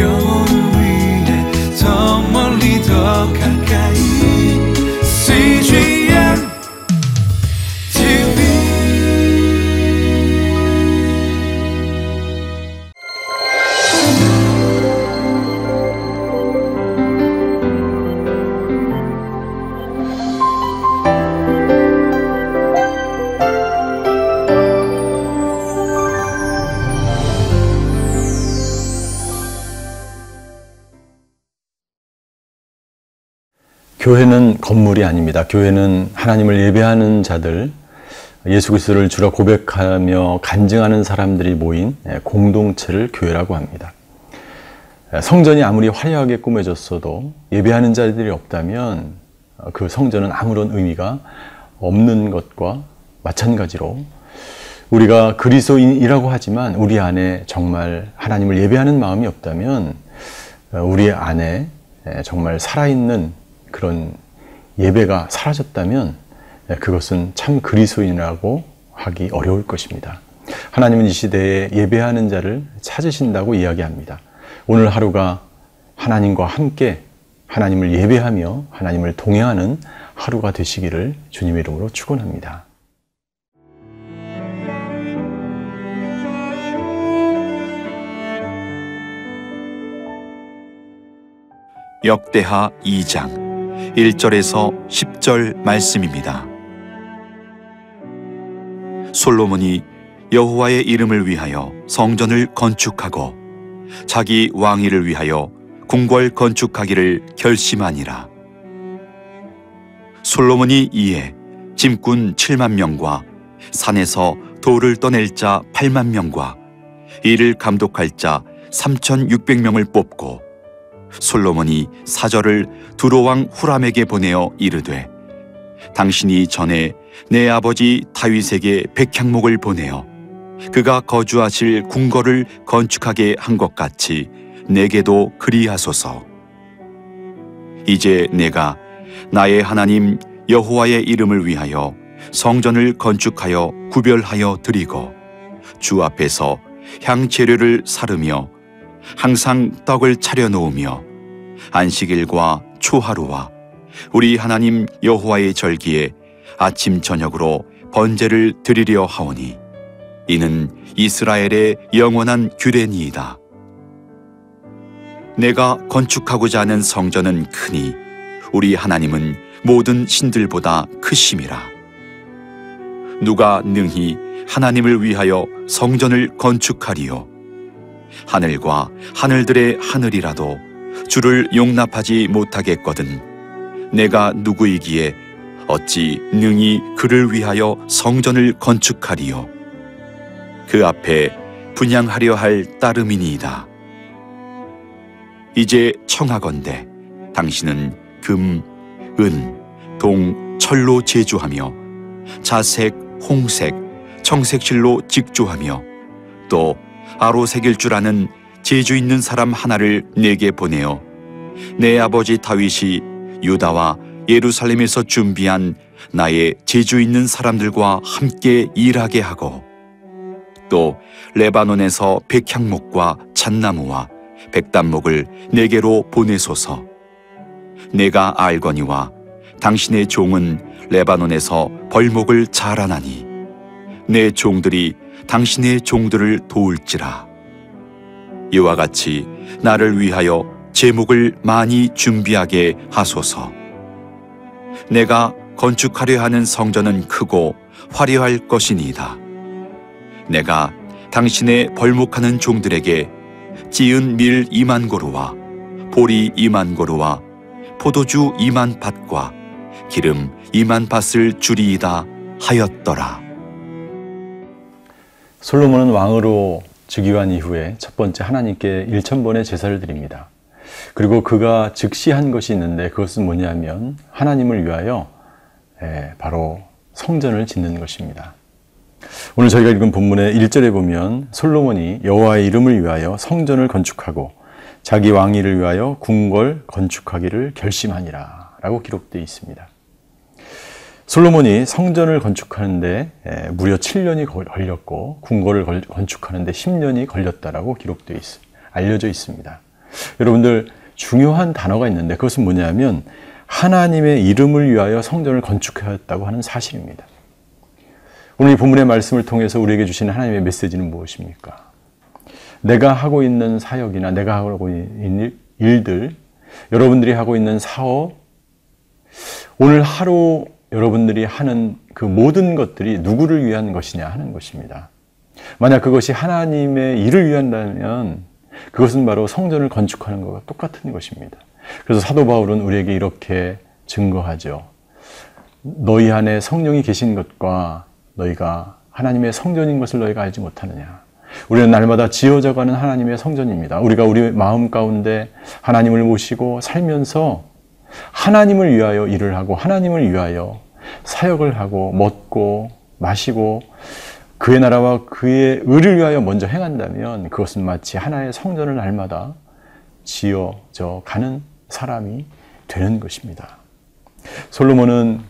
영 교회는 건물이 아닙니다. 교회는 하나님을 예배하는 자들, 예수 그리스도를 주라 고백하며 간증하는 사람들이 모인 예, 공동체를 교회라고 합니다. 예, 성전이 아무리 화려하게 꾸며졌어도 예배하는 자들이 없다면 어, 그 성전은 아무런 의미가 없는 것과 마찬가지로 우리가 그리스도인이라고 하지만 우리 안에 정말 하나님을 예배하는 마음이 없다면 어, 우리 안에 예, 정말 살아있는 그런 예배가 사라졌다면 예, 그것은 참 그리스도인이라고 하기 어려울 것입니다. 하나님은 이 시대에 예배하는 자를 찾으신다고 이야기합니다. 오늘 하루가 하나님과 함께 하나님을 예배하며 하나님을 동행하는 하루가 되시기를 주님의 이름으로 축원합니다. 역대하 2장 1절에서 10절 말씀입니다. 솔로몬이 여호와의 이름을 위하여 성전을 건축하고 자기 왕위를 위하여 궁궐 건축하기를 결심하니라. 솔로몬이 이에 짐꾼 7만 명과 산에서 돌을 떠낼 자 8만 명과 이를 감독할 자 3,600명을 뽑고 솔로몬이 사절을 두로왕 후람에게 보내어 이르되 당신이 전에 내 아버지 다윗에게 백향목을 보내어 그가 거주하실 궁궐을 건축하게 한 것 같이 내게도 그리하소서. 이제 내가 나의 하나님 여호와의 이름을 위하여 성전을 건축하여 구별하여 드리고 주 앞에서 향재료를 사르며 항상 떡을 차려 놓으며 안식일과 초하루와 우리 하나님 여호와의 절기에 아침 저녁으로 번제를 드리려 하오니 이는 이스라엘의 영원한 규례니이다. 내가 건축하고자 하는 성전은 크니 우리 하나님은 모든 신들보다 크심이라. 누가 능히 하나님을 위하여 성전을 건축하리요? 하늘과 하늘들의 하늘이라도 주를 용납하지 못하겠거든. 내가 누구이기에 어찌 능히 그를 위하여 성전을 건축하리요? 그 앞에 분양하려 할 따름이니이다. 이제 청하건대 당신은 금, 은, 동, 철로 제조하며 자색, 홍색, 청색실로 직조하며 또 아로색일 줄 아는 재주 있는 사람 하나를 내게 보내어 내 아버지 다윗이 유다와 예루살렘에서 준비한 나의 재주 있는 사람들과 함께 일하게 하고 또 레바논에서 백향목과 잣나무와 백단목을 내게로 보내소서. 내가 알거니와 당신의 종은 레바논에서 벌목을 자라나니 내 종들이 당신의 종들을 도울지라. 이와 같이 나를 위하여 제목을 많이 준비하게 하소서. 내가 건축하려 하는 성전은 크고 화려할 것이니이다. 내가 당신의 벌목하는 종들에게 찌은 밀 2만 고루와 보리 2만 고루와 포도주 2만 밭과 기름 2만 밭을 주리이다 하였더라. 솔로몬은 왕으로 즉위한 이후에 첫 번째 하나님께 1천번의 제사를 드립니다. 그리고 그가 즉시 한 것이 있는데 그것은 뭐냐면 하나님을 위하여 예, 바로 성전을 짓는 것입니다. 오늘 저희가 읽은 본문의 1절에 보면 솔로몬이 여호와의 이름을 위하여 성전을 건축하고 자기 왕위를 위하여 궁궐 건축하기를 결심하니라 라고 기록되어 있습니다. 솔로몬이 성전을 건축하는데 예, 무려 7년이 걸렸고 궁궐을 건축하는데 10년이 걸렸다라고 기록되어 있, 알려져 있습니다. 여러분들 중요한 단어가 있는데 그것은 뭐냐면 하나님의 이름을 위하여 성전을 건축하였다고 하는 사실입니다. 오늘 이 본문의 말씀을 통해서 우리에게 주시는 하나님의 메시지는 무엇입니까? 내가 하고 있는 사역이나 내가 하고 있는 일들, 여러분들이 하고 있는 사업, 오늘 하루 여러분들이 하는 그 모든 것들이 누구를 위한 것이냐 하는 것입니다. 만약 그것이 하나님의 일을 위한다면 그것은 바로 성전을 건축하는 것과 똑같은 것입니다. 그래서 사도 바울은 우리에게 이렇게 증거하죠. 너희 안에 성령이 계신 것과 너희가 하나님의 성전인 것을 너희가 알지 못하느냐. 우리는 날마다 지어져가는 하나님의 성전입니다. 우리가 우리 마음 가운데 하나님을 모시고 살면서 하나님을 위하여 일을 하고 하나님을 위하여 사역을 하고 먹고 마시고 그의 나라와 그의 의를 위하여 먼저 행한다면 그것은 마치 하나의 성전을 날마다 지어져 가는 사람이 되는 것입니다. 솔로몬은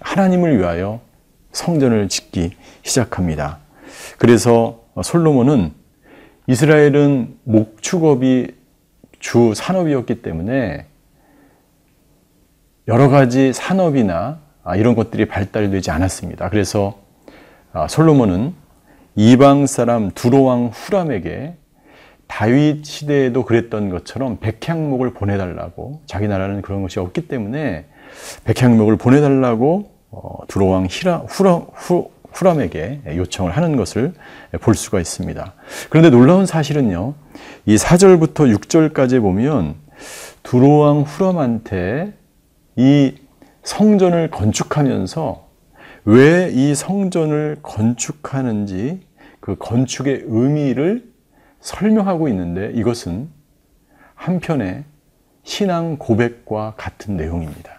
하나님을 위하여 성전을 짓기 시작합니다. 그래서 솔로몬은 이스라엘은 목축업이 주 산업이었기 때문에 여러 가지 산업이나 이런 것들이 발달되지 않았습니다. 그래서 솔로몬은 이방 사람 두로왕 후람에게 다윗 시대에도 그랬던 것처럼 백향목을 보내달라고 자기 나라는 그런 것이 없기 때문에 백향목을 보내달라고 두로왕 히라, 후람, 후, 후람에게 요청을 하는 것을 볼 수가 있습니다. 그런데 놀라운 사실은요, 이 4절부터 6절까지 보면 두로왕 후람한테 이 성전을 건축하면서 왜 이 성전을 건축하는지 그 건축의 의미를 설명하고 있는데 이것은 한편의 신앙 고백과 같은 내용입니다.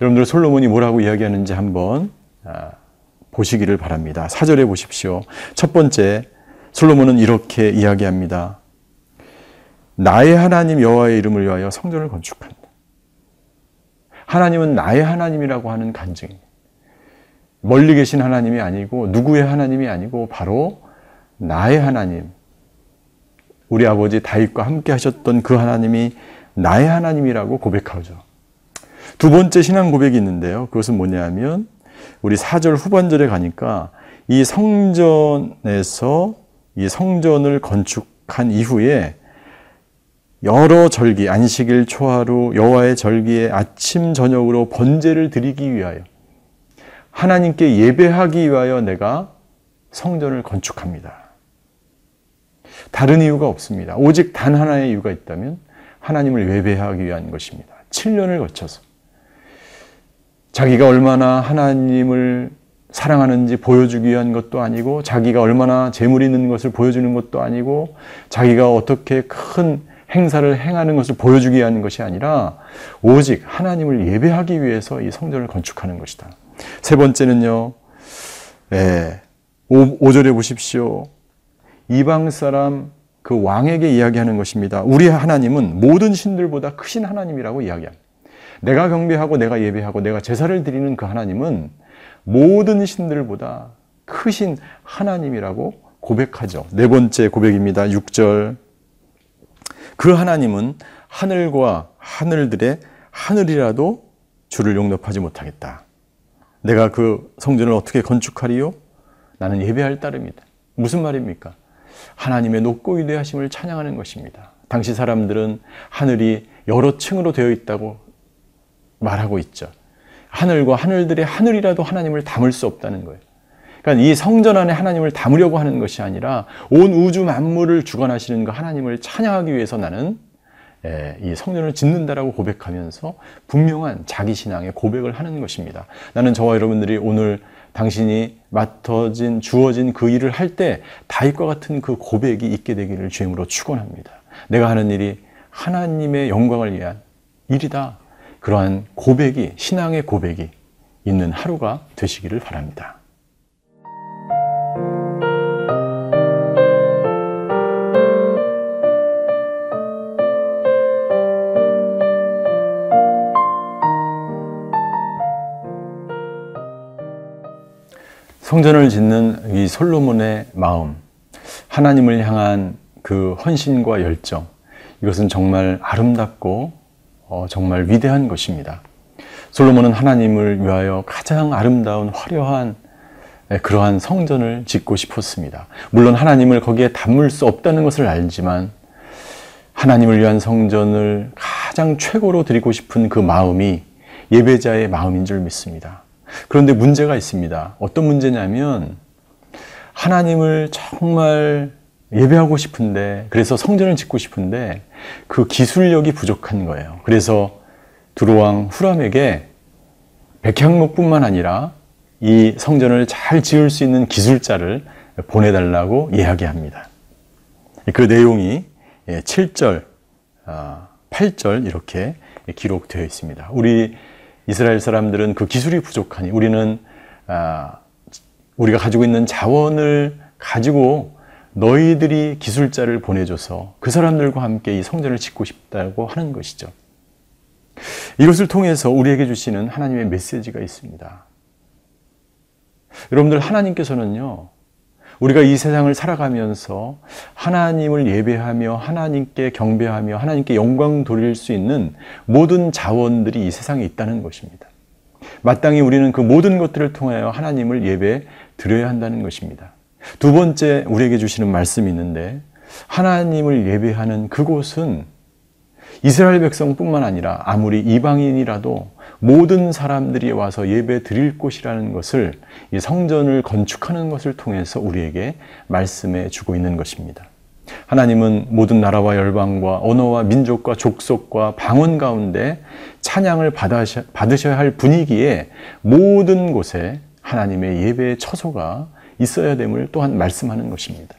여러분들 솔로몬이 뭐라고 이야기하는지 한번 아, 보시기를 바랍니다. 사절에 보십시오. 첫 번째, 솔로몬은 이렇게 이야기합니다. 나의 하나님 여호와의 이름을 위하여 성전을 건축한다. 하나님은 나의 하나님이라고 하는 간증입니다. 멀리 계신 하나님이 아니고 누구의 하나님이 아니고 바로 나의 하나님. 우리 아버지 다윗과 함께 하셨던 그 하나님이 나의 하나님이라고 고백하죠. 두 번째 신앙 고백이 있는데요. 그것은 뭐냐면 우리 4절 후반절에 가니까 이 성전에서 이 성전을 건축한 이후에 여러 절기 안식일 초하루 여호와의 절기에 아침 저녁으로 번제를 드리기 위하여 하나님께 예배하기 위하여 내가 성전을 건축합니다. 다른 이유가 없습니다. 오직 단 하나의 이유가 있다면 하나님을 예배하기 위한 것입니다. 7년을 거쳐서 자기가 얼마나 하나님을 사랑하는지 보여주기 위한 것도 아니고 자기가 얼마나 재물 있는 것을 보여주는 것도 아니고 자기가 어떻게 큰 행사를 행하는 것을 보여주기 위한 것이 아니라 오직 하나님을 예배하기 위해서 이 성전을 건축하는 것이다. 세 번째는요. 네, 5, 절에 보십시오. 이방 사람 그 왕에게 이야기하는 것입니다. 우리 하나님은 모든 신들보다 크신 하나님이라고 이야기합니다. 내가 경배하고 내가 예배하고 내가 제사를 드리는 그 하나님은 모든 신들보다 크신 하나님이라고 고백하죠. 네 번째 고백입니다. 6절. 그 하나님은 하늘과 하늘들의 하늘이라도 주를 용납하지 못하겠다. 내가 그 성전을 어떻게 건축하리요? 나는 예배할 따름이다. 무슨 말입니까? 하나님의 높고 위대하심을 찬양하는 것입니다. 당시 사람들은 하늘이 여러 층으로 되어 있다고 말하고 있죠. 하늘과 하늘들의 하늘이라도 하나님을 담을 수 없다는 거예요. 그러니까 이 성전 안에 하나님을 담으려고 하는 것이 아니라 온 우주 만물을 주관하시는 그 하나님을 찬양하기 위해서 나는 예, 이 성전을 짓는다라고 고백하면서 분명한 자기 신앙의 고백을 하는 것입니다. 나는 저와 여러분들이 오늘 당신이 맡아진 주어진 그 일을 할 때 다윗과 같은 그 고백이 있게 되기를 주임으로 축원합니다. 내가 하는 일이 하나님의 영광을 위한 일이다. 그러한 고백이 신앙의 고백이 있는 하루가 되시기를 바랍니다. 성전을 짓는 이 솔로몬의 마음, 하나님을 향한 그 헌신과 열정, 이것은 정말 아름답고 어, 정말 위대한 것입니다. 솔로몬은 하나님을 위하여 가장 아름다운 화려한 예, 그러한 성전을 짓고 싶었습니다. 물론 하나님을 거기에 담을 수 없다는 것을 알지만 하나님을 위한 성전을 가장 최고로 드리고 싶은 그 마음이 예배자의 마음인 줄 믿습니다. 그런데 문제가 있습니다. 어떤 문제냐면 하나님을 정말 예배하고 싶은데 그래서 성전을 짓고 싶은데 그 기술력이 부족한 거예요. 그래서 두로왕 후람에게 백향목뿐만 아니라 이 성전을 잘 지을 수 있는 기술자를 보내달라고 이야기합니다. 그 내용이 7절, 8절 이렇게 기록되어 있습니다. 우리 이스라엘 사람들은 그 기술이 부족하니 우리는 아, 우리가 가지고 있는 자원을 가지고 너희들이 기술자를 보내줘서 그 사람들과 함께 이 성전을 짓고 싶다고 하는 것이죠. 이것을 통해서 우리에게 주시는 하나님의 메시지가 있습니다. 여러분들 하나님께서는요, 우리가 이 세상을 살아가면서 하나님을 예배하며 하나님께 경배하며 하나님께 영광 돌릴 수 있는 모든 자원들이 이 세상에 있다는 것입니다. 마땅히 우리는 그 모든 것들을 통하여 하나님을 예배 드려야 한다는 것입니다. 두 번째 우리에게 주시는 말씀이 있는데 하나님을 예배하는 그곳은 이스라엘 백성뿐만 아니라 아무리 이방인이라도 모든 사람들이 와서 예배 드릴 곳이라는 것을 이 성전을 건축하는 것을 통해서 우리에게 말씀해 주고 있는 것입니다. 하나님은 모든 나라와 열방과 언어와 민족과 족속과 방언 가운데 찬양을 받으셔야 할 분위기에 모든 곳에 하나님의 예배의 처소가 있어야 됨을 또한 말씀하는 것입니다.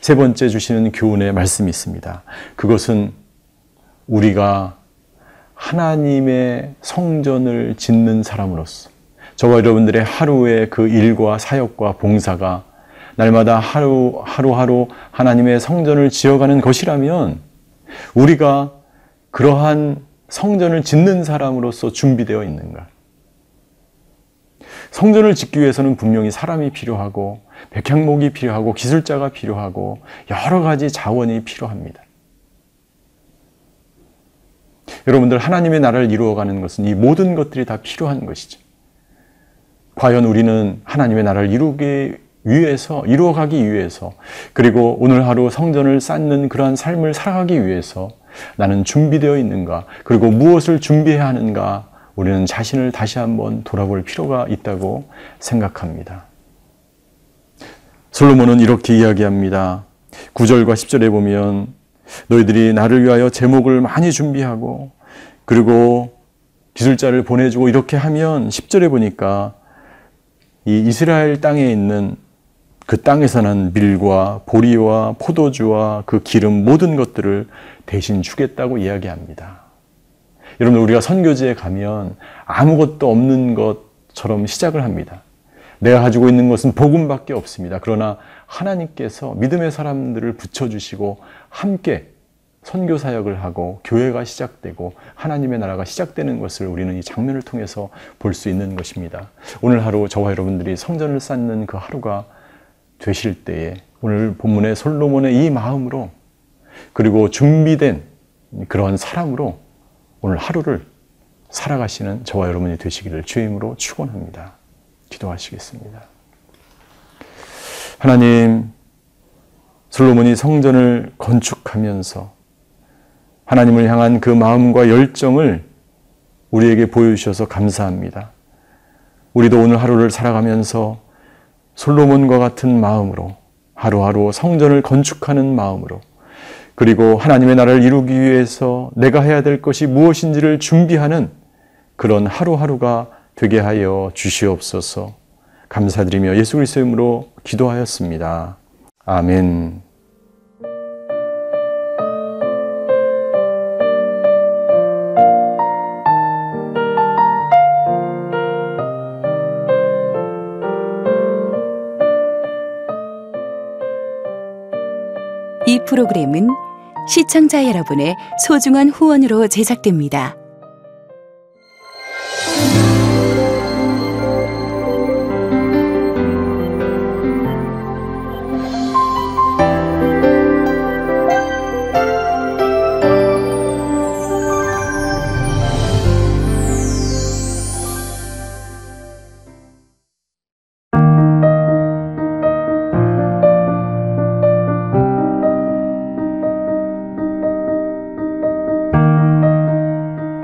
세 번째 주시는 교훈의 말씀이 있습니다. 그것은 우리가 하나님의 성전을 짓는 사람으로서 저와 여러분들의 하루의 그 일과 사역과 봉사가 날마다 하루, 하루하루 하나님의 성전을 지어가는 것이라면 우리가 그러한 성전을 짓는 사람으로서 준비되어 있는가? 성전을 짓기 위해서는 분명히 사람이 필요하고 백향목이 필요하고 기술자가 필요하고 여러 가지 자원이 필요합니다. 여러분들 하나님의 나라를 이루어가는 것은 이 모든 것들이 다 필요한 것이죠. 과연 우리는 하나님의 나라를 이루기 위해서 이루어가기 위해서 그리고 오늘 하루 성전을 쌓는 그러한 삶을 살아가기 위해서 나는 준비되어 있는가 그리고 무엇을 준비해야 하는가 우리는 자신을 다시 한번 돌아볼 필요가 있다고 생각합니다. 솔로몬은 이렇게 이야기합니다. 9절과 10절에 보면 너희들이 나를 위하여 제목을 많이 준비하고 그리고 기술자를 보내주고 이렇게 하면 10절에 보니까 이 이스라엘 땅에 있는 그 땅에서 난 밀과 보리와 포도주와 그 기름 모든 것들을 대신 주겠다고 이야기합니다. 여러분 우리가 선교지에 가면 아무것도 없는 것처럼 시작을 합니다. 내가 가지고 있는 것은 복음밖에 없습니다. 그러나 하나님께서 믿음의 사람들을 붙여주시고 함께 선교 사역을 하고 교회가 시작되고 하나님의 나라가 시작되는 것을 우리는 이 장면을 통해서 볼 수 있는 것입니다. 오늘 하루 저와 여러분들이 성전을 쌓는 그 하루가 되실 때에 오늘 본문의 솔로몬의 이 마음으로 그리고 준비된 그런 사람으로 오늘 하루를 살아가시는 저와 여러분이 되시기를 주임으로 축원합니다. 기도하시겠습니다. 하나님, 솔로몬이 성전을 건축하면서 하나님을 향한 그 마음과 열정을 우리에게 보여주셔서 감사합니다. 우리도 오늘 하루를 살아가면서 솔로몬과 같은 마음으로 하루하루 성전을 건축하는 마음으로 그리고 하나님의 나라를 이루기 위해서 내가 해야 될 것이 무엇인지를 준비하는 그런 하루하루가 되게 하여 주시옵소서. 감사드리며 예수 그리스도의 이름으로 기도하였습니다. 아멘. 이 프로그램은 시청자 여러분의 소중한 후원으로 제작됩니다.